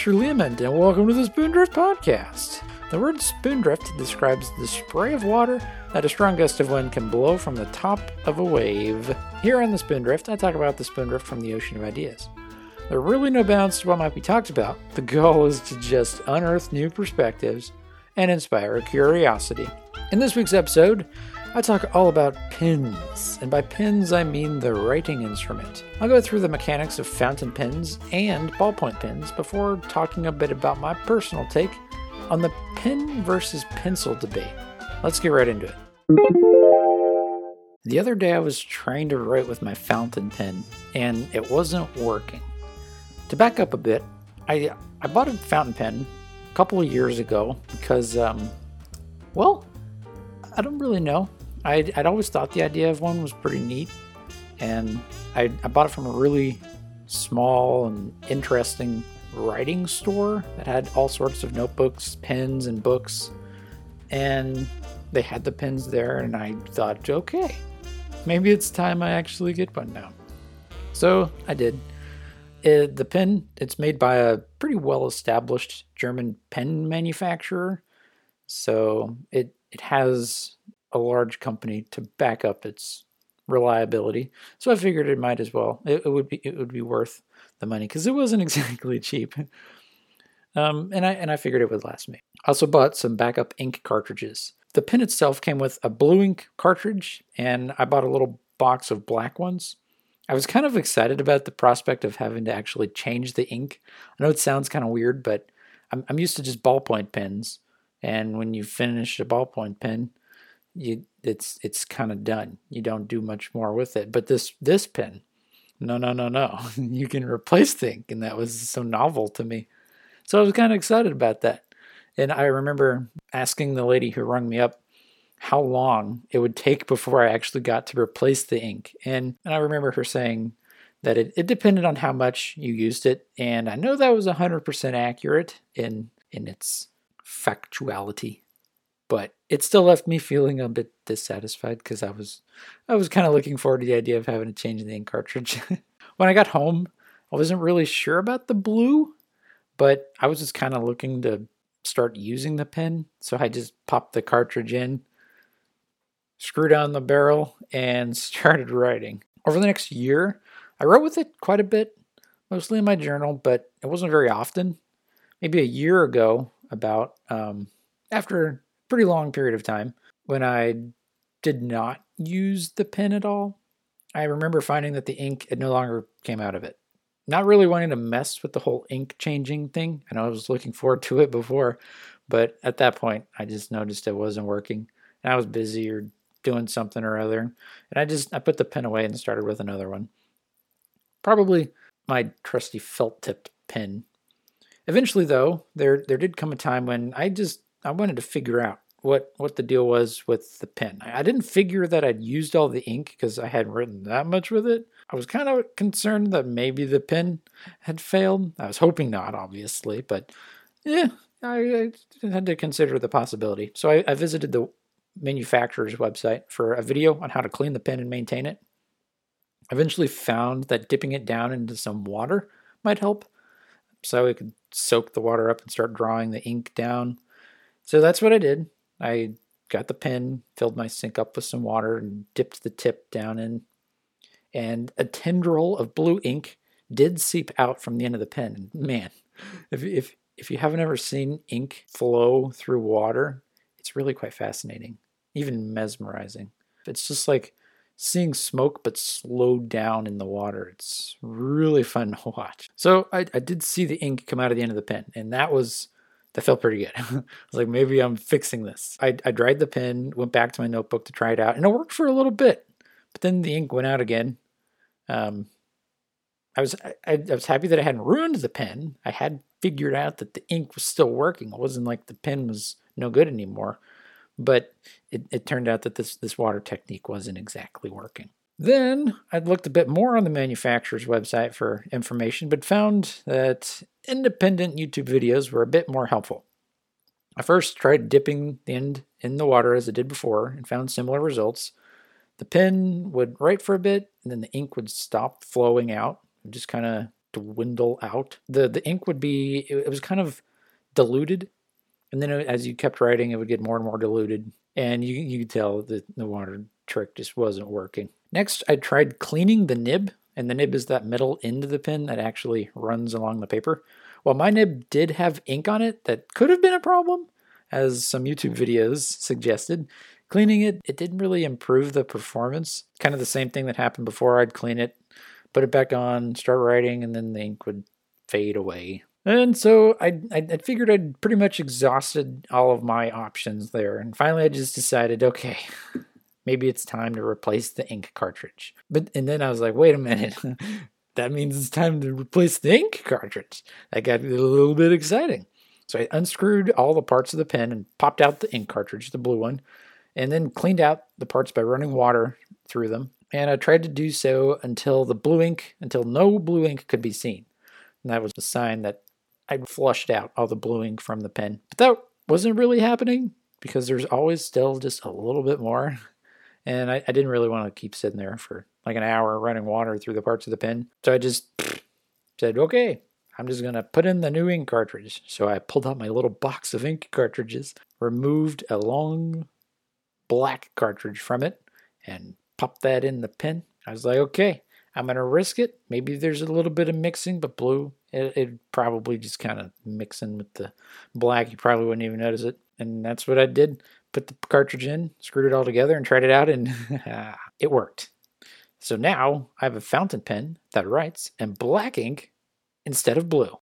Asher Leomund, and welcome to the Spoondrift Podcast. The word spoondrift describes the spray of water that a strong gust of wind can blow from the top of a wave. Here on the Spoondrift, I talk about the spoondrift from the ocean of ideas. There are really no bounds to what might be talked about. The goal is to just unearth new perspectives and inspire curiosity. In this week's episode, I talk all about pens, and by pens I mean the writing instrument. I'll go through the mechanics of fountain pens and ballpoint pens before talking a bit about my personal take on the pen versus pencil debate. Let's get right into it. The other day I was trying to write with my fountain pen and it wasn't working. To back up a bit, I I bought a fountain pen a couple of years ago because um well, I don't really know. I'd, I'd always thought the idea of one was pretty neat and I, I bought it from a really small and interesting writing store that had all sorts of notebooks, pens, and books. And they had the pens there, and I thought, okay, maybe it's time I actually get one now. So I did. It, the pen, it's made by a pretty well established German pen manufacturer. So it, it has a large company to back up its reliability. So I figured it might as well. It, it would be it would be worth the money because it wasn't exactly cheap. Um, and I and I figured it would last me. I also bought some backup ink cartridges. The pen itself came with a blue ink cartridge, and I bought a little box of black ones. I was kind of excited about the prospect of having to actually change the ink. I know it sounds kind of weird, but I'm, I'm used to just ballpoint pens, and when you finish a ballpoint pen, you it's it's kind of done. You don't do much more with it. But this this pen, no, no, no, no. you can replace the ink, and that was so novel to me. So I was kind of excited about that. And I remember asking the lady who rung me up how long it would take before I actually got to replace the ink. And, and I remember her saying that it, it depended on how much you used it. And I know that was 100% accurate in, in its factuality but it still left me feeling a bit dissatisfied because I was I was kind of looking forward to the idea of having to change the ink cartridge. when I got home, I wasn't really sure about the blue, but I was just kind of looking to start using the pen, so I just popped the cartridge in, screwed on the barrel, and started writing. Over the next year, I wrote with it quite a bit, mostly in my journal, but it wasn't very often. Maybe a year ago, about um, after pretty long period of time when I did not use the pen at all. I remember finding that the ink it no longer came out of it. Not really wanting to mess with the whole ink changing thing. I know I was looking forward to it before, but at that point I just noticed it wasn't working. And I was busy or doing something or other. And I just I put the pen away and started with another one. Probably my trusty felt tipped pen. Eventually though, there there did come a time when I just I wanted to figure out what what the deal was with the pen. I didn't figure that I'd used all the ink because I hadn't written that much with it. I was kind of concerned that maybe the pen had failed. I was hoping not, obviously, but yeah, I, I had to consider the possibility. So I, I visited the manufacturer's website for a video on how to clean the pen and maintain it. I eventually found that dipping it down into some water might help, so it could soak the water up and start drawing the ink down. So that's what I did. I got the pen, filled my sink up with some water, and dipped the tip down in. And a tendril of blue ink did seep out from the end of the pen. man, if, if, if you haven't ever seen ink flow through water, it's really quite fascinating, even mesmerizing. It's just like seeing smoke but slowed down in the water. It's really fun to watch. So I, I did see the ink come out of the end of the pen, and that was that felt pretty good. I was like, maybe I'm fixing this. I, I dried the pen, went back to my notebook to try it out, and it worked for a little bit. But then the ink went out again. Um, I was I, I was happy that I hadn't ruined the pen. I had figured out that the ink was still working. It wasn't like the pen was no good anymore. But it, it turned out that this this water technique wasn't exactly working. Then I looked a bit more on the manufacturer's website for information, but found that independent YouTube videos were a bit more helpful. I first tried dipping the end in the water as I did before and found similar results. The pen would write for a bit, and then the ink would stop flowing out. and just kind of dwindle out. The the ink would be it, it was kind of diluted, and then as you kept writing, it would get more and more diluted, and you you could tell that the water trick just wasn't working. Next, I tried cleaning the nib, and the nib is that metal end of the pen that actually runs along the paper. While my nib did have ink on it that could have been a problem, as some YouTube videos suggested, cleaning it, it didn't really improve the performance. Kind of the same thing that happened before. I'd clean it, put it back on, start writing, and then the ink would fade away. And so I, I, I figured I'd pretty much exhausted all of my options there. And finally, I just decided, okay, maybe it's time to replace the ink cartridge. But and then I was like, wait a minute. that means it's time to replace the ink cartridge. That got a little bit exciting. So I unscrewed all the parts of the pen and popped out the ink cartridge, the blue one, and then cleaned out the parts by running water through them. And I tried to do so until the blue ink, until no blue ink could be seen. And that was a sign that I'd flushed out all the blue ink from the pen. But that wasn't really happening because there's always still just a little bit more. And I, I didn't really want to keep sitting there for like an hour running water through the parts of the pen. So I just said, okay, I'm just going to put in the new ink cartridge. So I pulled out my little box of ink cartridges, removed a long black cartridge from it, and popped that in the pen. I was like, okay, I'm going to risk it. Maybe there's a little bit of mixing, but blue, it, it probably just kind of mixing with the black. You probably wouldn't even notice it. And that's what I did. Put the cartridge in, screwed it all together, and tried it out, and it worked. So now I have a fountain pen that writes in black ink instead of blue.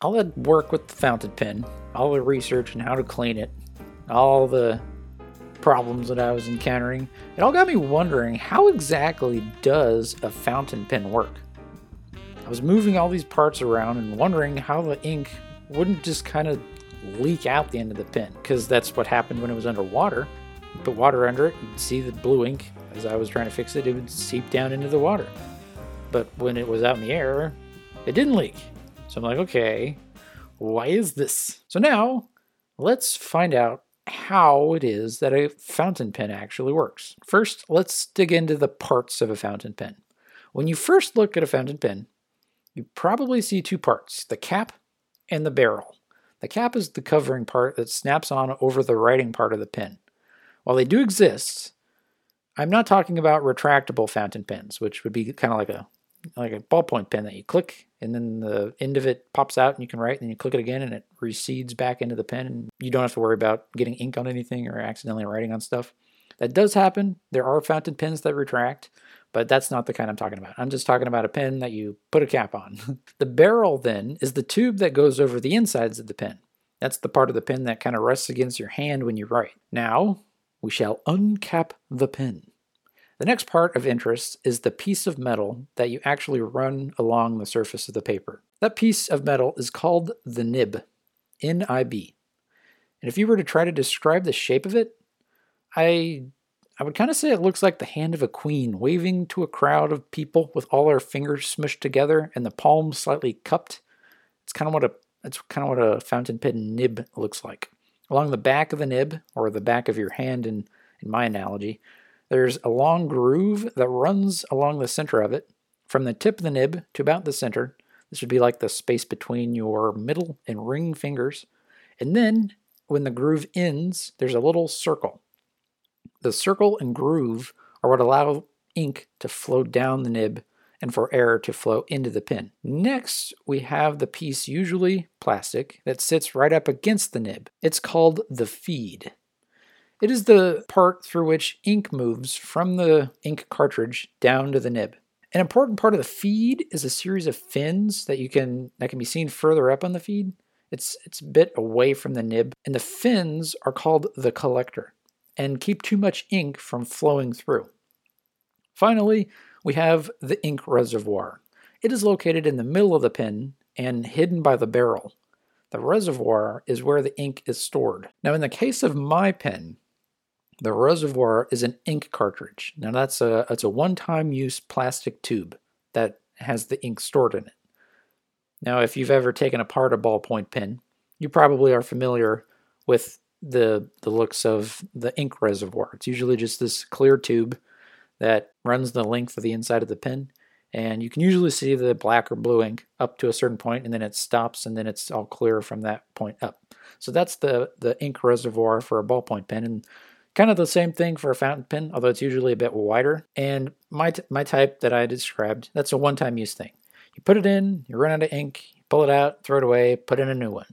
All that work with the fountain pen, all the research and how to clean it, all the problems that I was encountering, it all got me wondering how exactly does a fountain pen work? I was moving all these parts around and wondering how the ink wouldn't just kind of leak out the end of the pen, because that's what happened when it was underwater. Put water under it, you'd see the blue ink as I was trying to fix it, it would seep down into the water. But when it was out in the air, it didn't leak. So I'm like, okay, why is this? So now let's find out how it is that a fountain pen actually works. First, let's dig into the parts of a fountain pen. When you first look at a fountain pen, you probably see two parts the cap and the barrel. The cap is the covering part that snaps on over the writing part of the pen. While they do exist, I'm not talking about retractable fountain pens, which would be kind of like a like a ballpoint pen that you click and then the end of it pops out and you can write and then you click it again and it recedes back into the pen and you don't have to worry about getting ink on anything or accidentally writing on stuff. That does happen. There are fountain pens that retract, but that's not the kind I'm talking about. I'm just talking about a pen that you put a cap on. the barrel then is the tube that goes over the insides of the pen. That's the part of the pen that kind of rests against your hand when you write. Now, we shall uncap the pen. The next part of interest is the piece of metal that you actually run along the surface of the paper. That piece of metal is called the nib, N-I-B. And if you were to try to describe the shape of it, I I would kind of say it looks like the hand of a queen waving to a crowd of people with all her fingers smushed together and the palms slightly cupped. It's kind of what a that's kind of what a fountain pen nib looks like. Along the back of the nib, or the back of your hand in, in my analogy, there's a long groove that runs along the center of it, from the tip of the nib to about the center. This would be like the space between your middle and ring fingers. And then, when the groove ends, there's a little circle. The circle and groove are what allow ink to flow down the nib and for air to flow into the pen. Next, we have the piece, usually plastic, that sits right up against the nib. It's called the feed. It is the part through which ink moves from the ink cartridge down to the nib. An important part of the feed is a series of fins that you can that can be seen further up on the feed. It's it's a bit away from the nib, and the fins are called the collector and keep too much ink from flowing through. Finally, we have the ink reservoir. It is located in the middle of the pen and hidden by the barrel. The reservoir is where the ink is stored. Now, in the case of my pen, the reservoir is an ink cartridge. Now that's a that's a one-time use plastic tube that has the ink stored in it. Now, if you've ever taken apart a ballpoint pen, you probably are familiar with the the looks of the ink reservoir. It's usually just this clear tube that runs the length of the inside of the pen, and you can usually see the black or blue ink up to a certain point and then it stops and then it's all clear from that point up. So that's the, the ink reservoir for a ballpoint pen and kind of the same thing for a fountain pen, although it's usually a bit wider. And my, my type that I described, that's a one-time use thing. You put it in, you run out of ink, pull it out, throw it away, put in a new one.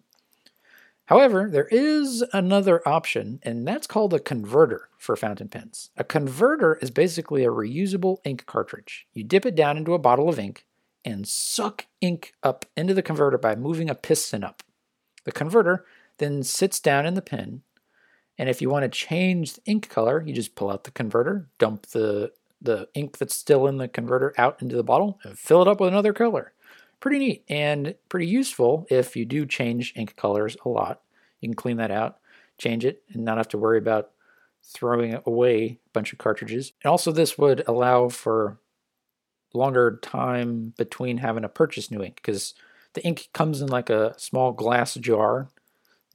However, there is another option, and that's called a converter for fountain pens. A converter is basically a reusable ink cartridge. You dip it down into a bottle of ink and suck ink up into the converter by moving a piston up. The converter then sits down in the pen, and if you want to change the ink color, you just pull out the converter, dump the, the ink that's still in the converter out into the bottle, and fill it up with another color pretty neat and pretty useful if you do change ink colors a lot. You can clean that out, change it, and not have to worry about throwing away a bunch of cartridges. And also this would allow for longer time between having to purchase new ink because the ink comes in like a small glass jar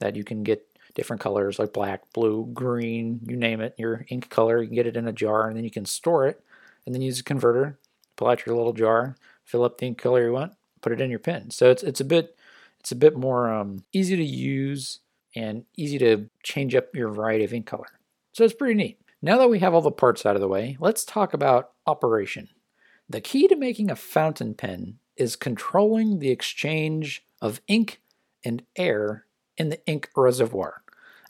that you can get different colors like black, blue, green, you name it, your ink color. You can get it in a jar and then you can store it and then use a converter, pull out your little jar, fill up the ink color you want, put it in your pen. So it's it's a bit it's a bit more um, easy to use and easy to change up your variety of ink color. So it's pretty neat. Now that we have all the parts out of the way, let's talk about operation. The key to making a fountain pen is controlling the exchange of ink and air in the ink reservoir.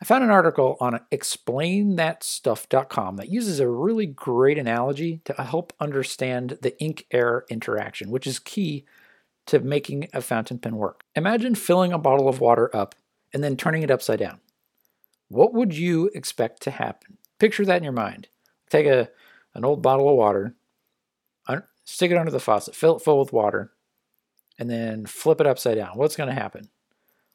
I found an article on explainthatstuff.com that uses a really great analogy to help understand the ink air interaction, which is key to making a fountain pen work. Imagine filling a bottle of water up and then turning it upside down. What would you expect to happen? Picture that in your mind. Take a, an old bottle of water, stick it under the faucet, fill it full with water, and then flip it upside down. What's going to happen?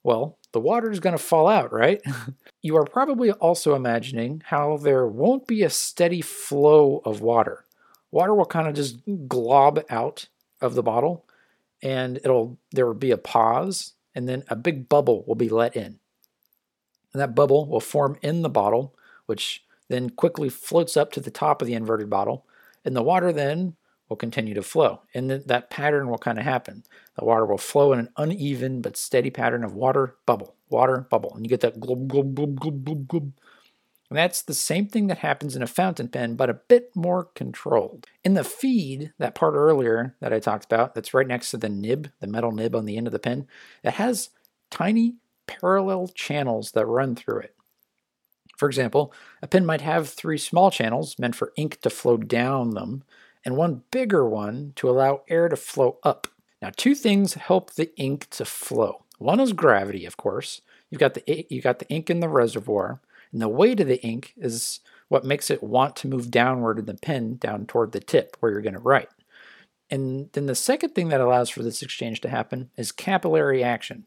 Well, the water is going to fall out, right? you are probably also imagining how there won't be a steady flow of water. Water will kind of just glob out of the bottle and it'll there will be a pause and then a big bubble will be let in. And that bubble will form in the bottle, which then quickly floats up to the top of the inverted bottle, and the water then will continue to flow. And th- that pattern will kind of happen. The water will flow in an uneven but steady pattern of water, bubble, water, bubble. And you get that glub, glub, glub, glub, glub, glub. And that's the same thing that happens in a fountain pen, but a bit more controlled. In the feed, that part earlier that I talked about, that's right next to the nib, the metal nib on the end of the pen, it has tiny parallel channels that run through it. For example, a pen might have three small channels meant for ink to flow down them, and one bigger one to allow air to flow up. Now, two things help the ink to flow. One is gravity, of course. You've got the you got the ink in the reservoir, and the weight of the ink is what makes it want to move downward in the pen down toward the tip where you're going to write. And then the second thing that allows for this exchange to happen is capillary action.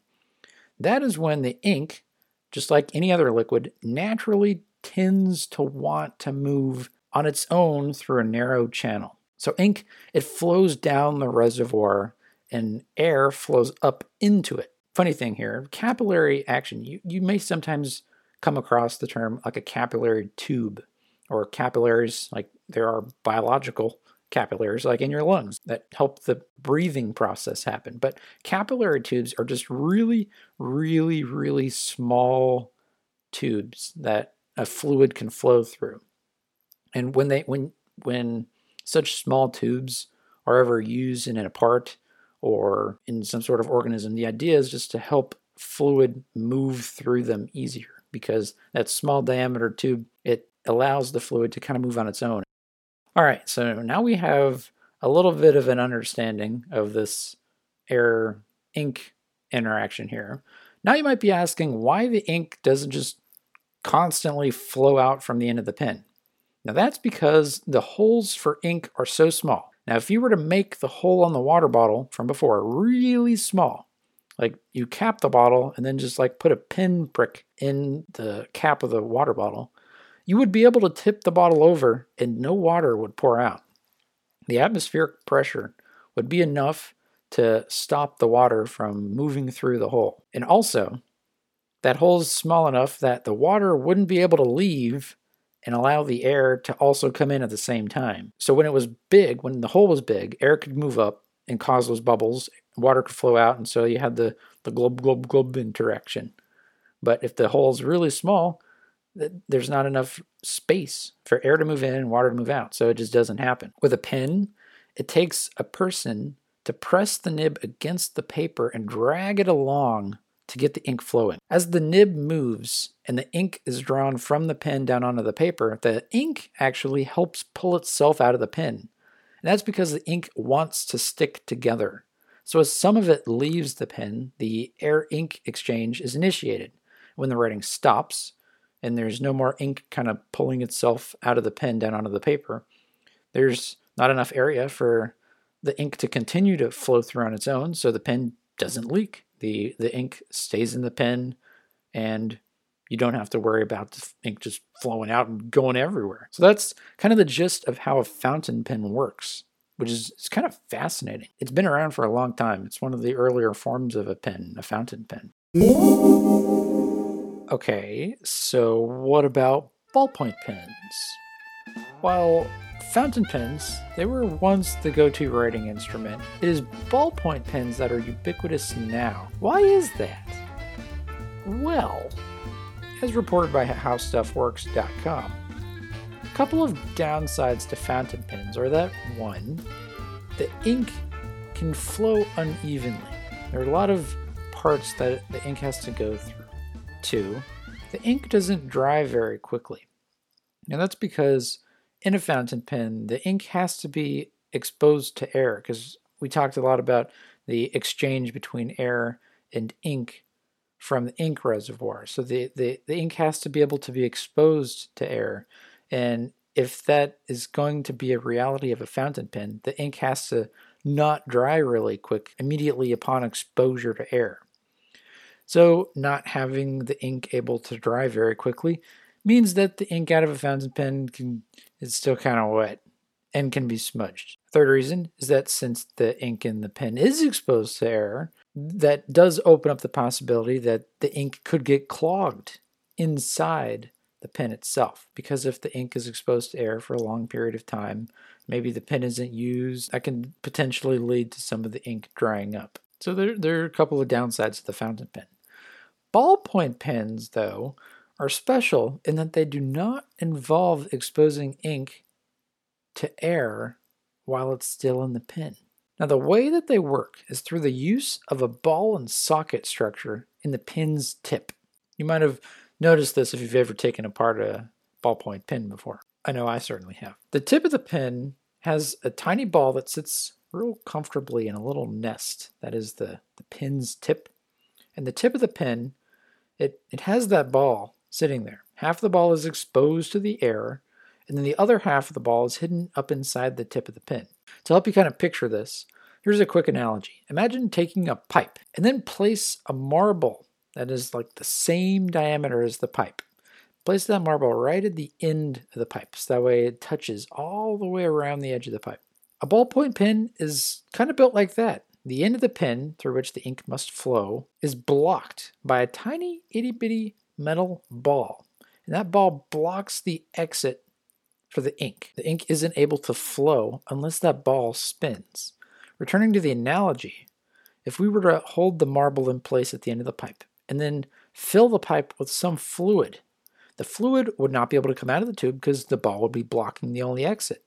That is when the ink, just like any other liquid, naturally tends to want to move on its own through a narrow channel. So ink, it flows down the reservoir and air flows up into it. Funny thing here, capillary action, you, you may sometimes come across the term like a capillary tube or capillaries, like there are biological capillaries like in your lungs that help the breathing process happen. But capillary tubes are just really, really, really small tubes that a fluid can flow through. And when they when when such small tubes are ever used in a part or in some sort of organism, the idea is just to help fluid move through them easier because that small diameter tube, it allows the fluid to kind of move on its own. All right, so now we have a little bit of an understanding of this air ink interaction here. Now you might be asking why the ink doesn't just constantly flow out from the end of the pen. Now that's because the holes for ink are so small. Now if you were to make the hole on the water bottle from before really small, like you cap the bottle and then just like put a pin prick in the cap of the water bottle, you would be able to tip the bottle over and no water would pour out. The atmospheric pressure would be enough to stop the water from moving through the hole. And also, that hole is small enough that the water wouldn't be able to leave and allow the air to also come in at the same time. So when it was big, when the hole was big, air could move up and cause those bubbles, water could flow out, and so you had the, the glob, glob, glob interaction. But if the hole is really small, there's not enough space for air to move in and water to move out, so it just doesn't happen. With a pen, it takes a person to press the nib against the paper and drag it along to get the ink flowing. As the nib moves and the ink is drawn from the pen down onto the paper, the ink actually helps pull itself out of the pen. And that's because the ink wants to stick together. So as some of it leaves the pen, the air ink exchange is initiated. When the writing stops and there's no more ink kind of pulling itself out of the pen down onto the paper, there's not enough area for the ink to continue to flow through on its own so the pen doesn't leak the the ink stays in the pen and you don't have to worry about the ink just flowing out and going everywhere. So that's kind of the gist of how a fountain pen works, which is it's kind of fascinating. It's been around for a long time. It's one of the earlier forms of a pen, a fountain pen. Okay, so what about ballpoint pens? While Fountain pens, they were once the go-to writing instrument. It is ballpoint pens that are ubiquitous now. Why is that? Well, as reported by HowStuffWorks.com, couple of downsides to fountain pens are that one, the ink can flow unevenly. There are a lot of parts that the ink has to go through. Two, the ink doesn't dry very quickly. Now that's because in a fountain pen, the ink has to be exposed to air because we talked a lot about the exchange between air and ink from the ink reservoir. So the, the, the ink has to be able to be exposed to air. And if that is going to be a reality of a fountain pen, the ink has to not dry really quick immediately upon exposure to air. So not having the ink able to dry very quickly means that the ink out of a fountain pen can is still kind of wet and can be smudged. Third reason is that since the ink in the pen is exposed to air, that does open up the possibility that the ink could get clogged inside the pen itself. Because if the ink is exposed to air for a long period of time, maybe the pen isn't used, that can potentially lead to some of the ink drying up. So there, there are a couple of downsides to the fountain pen. Ballpoint pens, though, are special in that they do not involve exposing ink to air while it's still in the pen. Now, the way that they work is through the use of a ball and socket structure in the pin's tip. You might have noticed this if you've ever taken apart a ballpoint pen before. I know I certainly have. The tip of the pen has a tiny ball that sits real comfortably in a little nest. That is the, the pin's tip. And the tip of the pen, it, it has that ball sitting there. Half the ball is exposed to the air, and then the other half of the ball is hidden up inside the tip of the pin. To help you kind of picture this, here's a quick analogy. Imagine taking a pipe and then place a marble that is like the same diameter as the pipe. Place that marble right at the end of the pipe, so that way it touches all the way around the edge of the pipe. A ballpoint pen is kind of built like that. The end of the pen, through which the ink must flow, is blocked by a tiny itty bitty metal ball. And that ball blocks the exit for the ink. The ink isn't able to flow unless that ball spins. Returning to the analogy, if we were to hold the marble in place at the end of the pipe and then fill the pipe with some fluid, the fluid would not be able to come out of the tube because the ball would be blocking the only exit.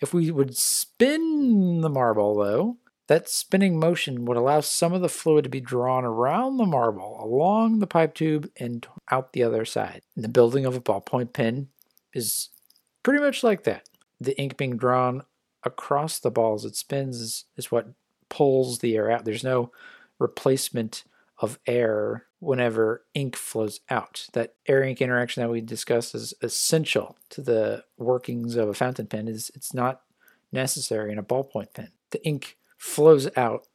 If we would spin the marble, though, that spinning motion would allow some of the fluid to be drawn around the marble, along the pipe tube, and out the other side. And the building of a ballpoint pen is pretty much like that. The ink being drawn across the balls as it spins is, is what pulls the air out. There's no replacement of air whenever ink flows out. That air ink interaction that we discussed is essential to the workings of a fountain pen is it's not necessary in a ballpoint pen. The ink flows out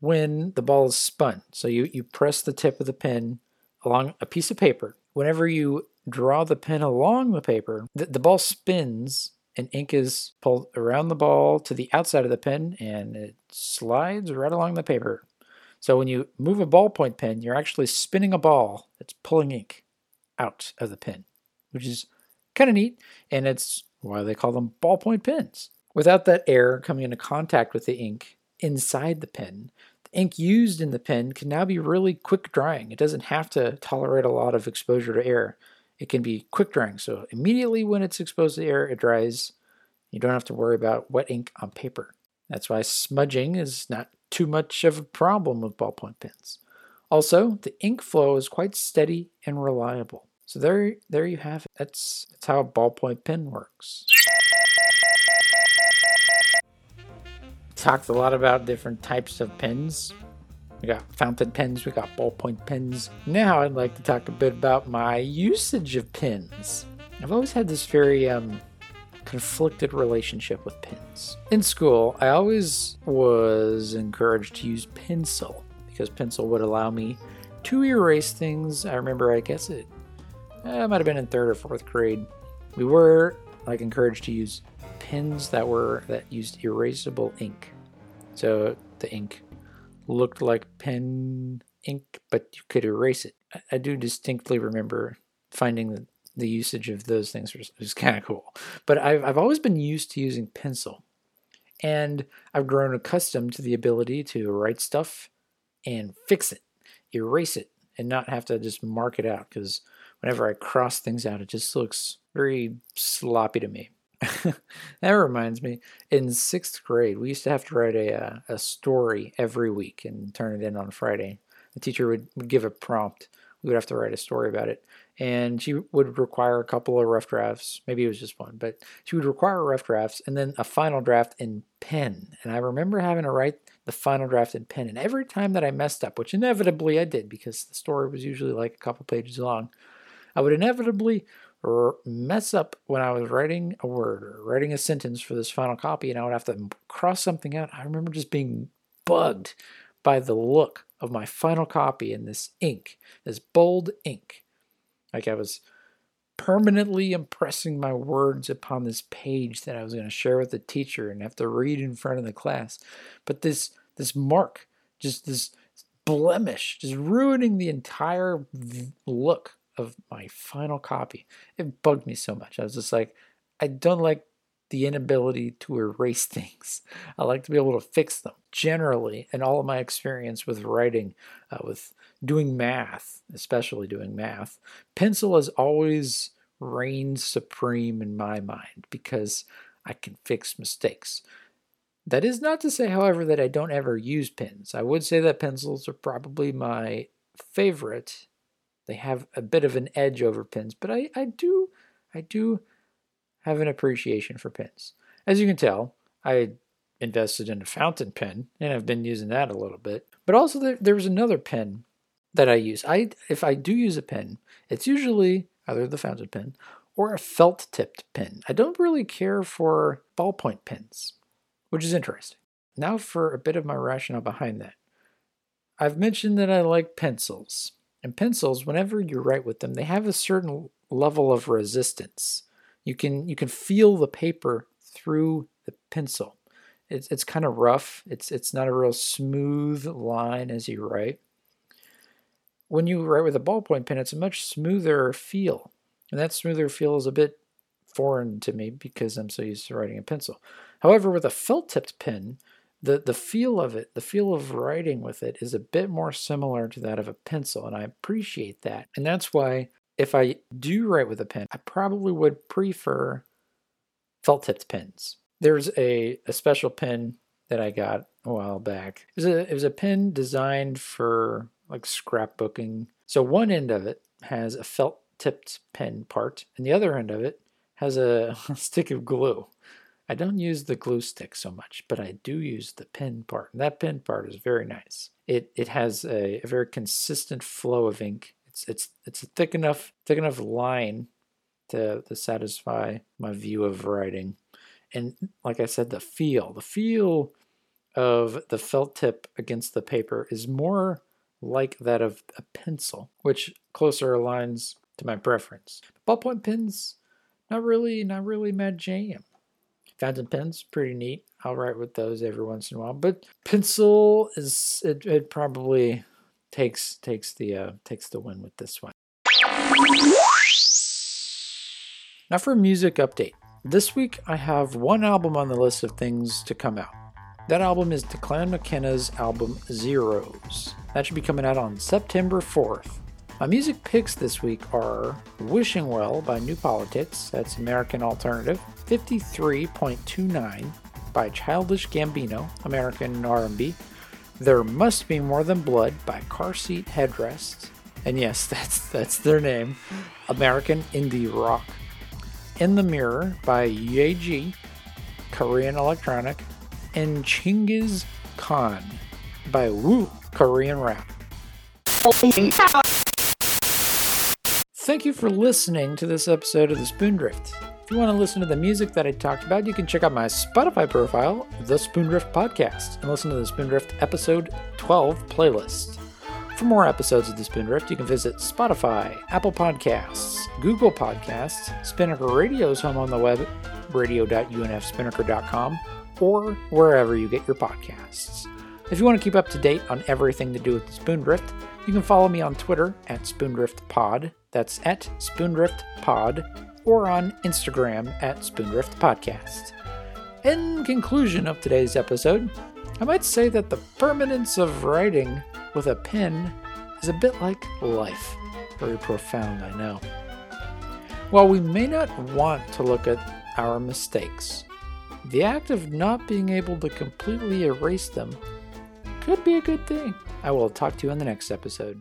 when the ball is spun. So you, you press the tip of the pen along a piece of paper. Whenever you draw the pen along the paper, the, the ball spins and ink is pulled around the ball to the outside of the pen and it slides right along the paper. So when you move a ballpoint pen, you're actually spinning a ball that's pulling ink out of the pen, which is Kind of neat, and it's why they call them ballpoint pens. Without that air coming into contact with the ink inside the pen, the ink used in the pen can now be really quick drying. It doesn't have to tolerate a lot of exposure to air. It can be quick drying, so immediately when it's exposed to air, it dries. You don't have to worry about wet ink on paper. That's why smudging is not too much of a problem with ballpoint pens. Also, the ink flow is quite steady and reliable. So there, there you have it. That's, that's how a ballpoint pen works. Talked a lot about different types of pens. We got fountain pens, we got ballpoint pens. Now I'd like to talk a bit about my usage of pens. I've always had this very um, conflicted relationship with pens. In school, I always was encouraged to use pencil because pencil would allow me to erase things. I remember, I guess it, eh, might have been in third or fourth grade. We were like encouraged to use pens that were that used erasable ink. So the ink looked like pen ink, but you could erase it. I, I do distinctly remember finding the, usage of those things was, was kind of cool. But I've, I've always been used to using pencil. And I've grown accustomed to the ability to write stuff and fix it, erase it, and not have to just mark it out because whenever I cross things out, it just looks very sloppy to me. that reminds me, in sixth grade, we used to have to write a, uh, a story every week and turn it in on Friday. The teacher would, would give a prompt. We would have to write a story about it. And she would require a couple of rough drafts. Maybe it was just one, but she would require rough drafts and then a final draft in pen. And I remember having to write the final draft in pen. And every time that I messed up, which inevitably I did because the story was usually like a couple pages long, I would inevitably mess up when I was writing a word or writing a sentence for this final copy and I would have to cross something out. I remember just being bugged by the look of my final copy in this ink, this bold ink. Like I was permanently impressing my words upon this page that I was going to share with the teacher and have to read in front of the class. But this this mark, just this blemish, just ruining the entire look of my final copy. It bugged me so much. I was just like, I don't like the inability to erase things. I like to be able to fix them. Generally, in all of my experience with writing, uh, with doing math, especially doing math, pencil has always reigned supreme in my mind because I can fix mistakes. That is not to say, however, that I don't ever use pens. I would say that pencils are probably my favorite they have a bit of an edge over pins, but I, I do I do have an appreciation for pins. As you can tell, I invested in a fountain pen and I've been using that a little bit. But also there, there was another pen that I use. I if I do use a pen, it's usually either the fountain pen or a felt tipped pen. I don't really care for ballpoint pens, which is interesting. Now for a bit of my rationale behind that. I've mentioned that I like pencils. And pencils, whenever you write with them, they have a certain level of resistance. You can you can feel the paper through the pencil. It's it's kind of rough. It's it's not a real smooth line as you write. When you write with a ballpoint pen, it's a much smoother feel. And that smoother feel is a bit foreign to me because I'm so used to writing a pencil. However, with a felt tipped pen, the the feel of it, the feel of writing with it is a bit more similar to that of a pencil, and I appreciate that. And that's why if I do write with a pen, I probably would prefer felt tipped pens. There's a, a special pen that I got a while back. It was a it was a pen designed for like scrapbooking. So one end of it has a felt tipped pen part, and the other end of it has a stick of glue. I don't use the glue stick so much, but I do use the pen part. And that pen part is very nice. It it has a, a very consistent flow of ink. It's it's it's a thick enough thick enough line to to satisfy my view of writing. And like I said, the feel, the feel of the felt tip against the paper is more like that of a pencil, which closer aligns to my preference. Ballpoint pens, not really, not really my jam. Fountain pens, pretty neat. I'll write with those every once in a while. But pencil is it, it probably takes takes the uh, takes the win with this one. Now, for a music update. This week, I have one album on the list of things to come out. That album is Declan McKenna's album Zeros. That should be coming out on September 4th. My music picks this week are Wishing Well by New Politics, that's American Alternative, 53.29 by Childish Gambino, American R&B, There Must Be More Than Blood by Car Seat Headrest, and yes, that's that's their name, American Indie Rock. In the Mirror by Yeji, Korean Electronic, and Chingiz Khan by Woo, Korean Rap. Thank you for listening to this episode of The Spoondrift. If you want to listen to the music that I talked about, you can check out my Spotify profile, The Spoondrift Podcast, and listen to the Spoondrift Episode 12 playlist. For more episodes of The Spoondrift, you can visit Spotify, Apple Podcasts, Google Podcasts, Spinnaker Radio's home on the web, radio.unfspinnaker.com, or wherever you get your podcasts. If you want to keep up to date on everything to do with Spoondrift, you can follow me on Twitter at SpoondriftPod, that's at SpoondriftPod, or on Instagram at Spoondrift Podcast. In conclusion of today's episode, I might say that the permanence of writing with a pen is a bit like life. Very profound, I know. While we may not want to look at our mistakes, the act of not being able to completely erase them could be a good thing. I will talk to you in the next episode.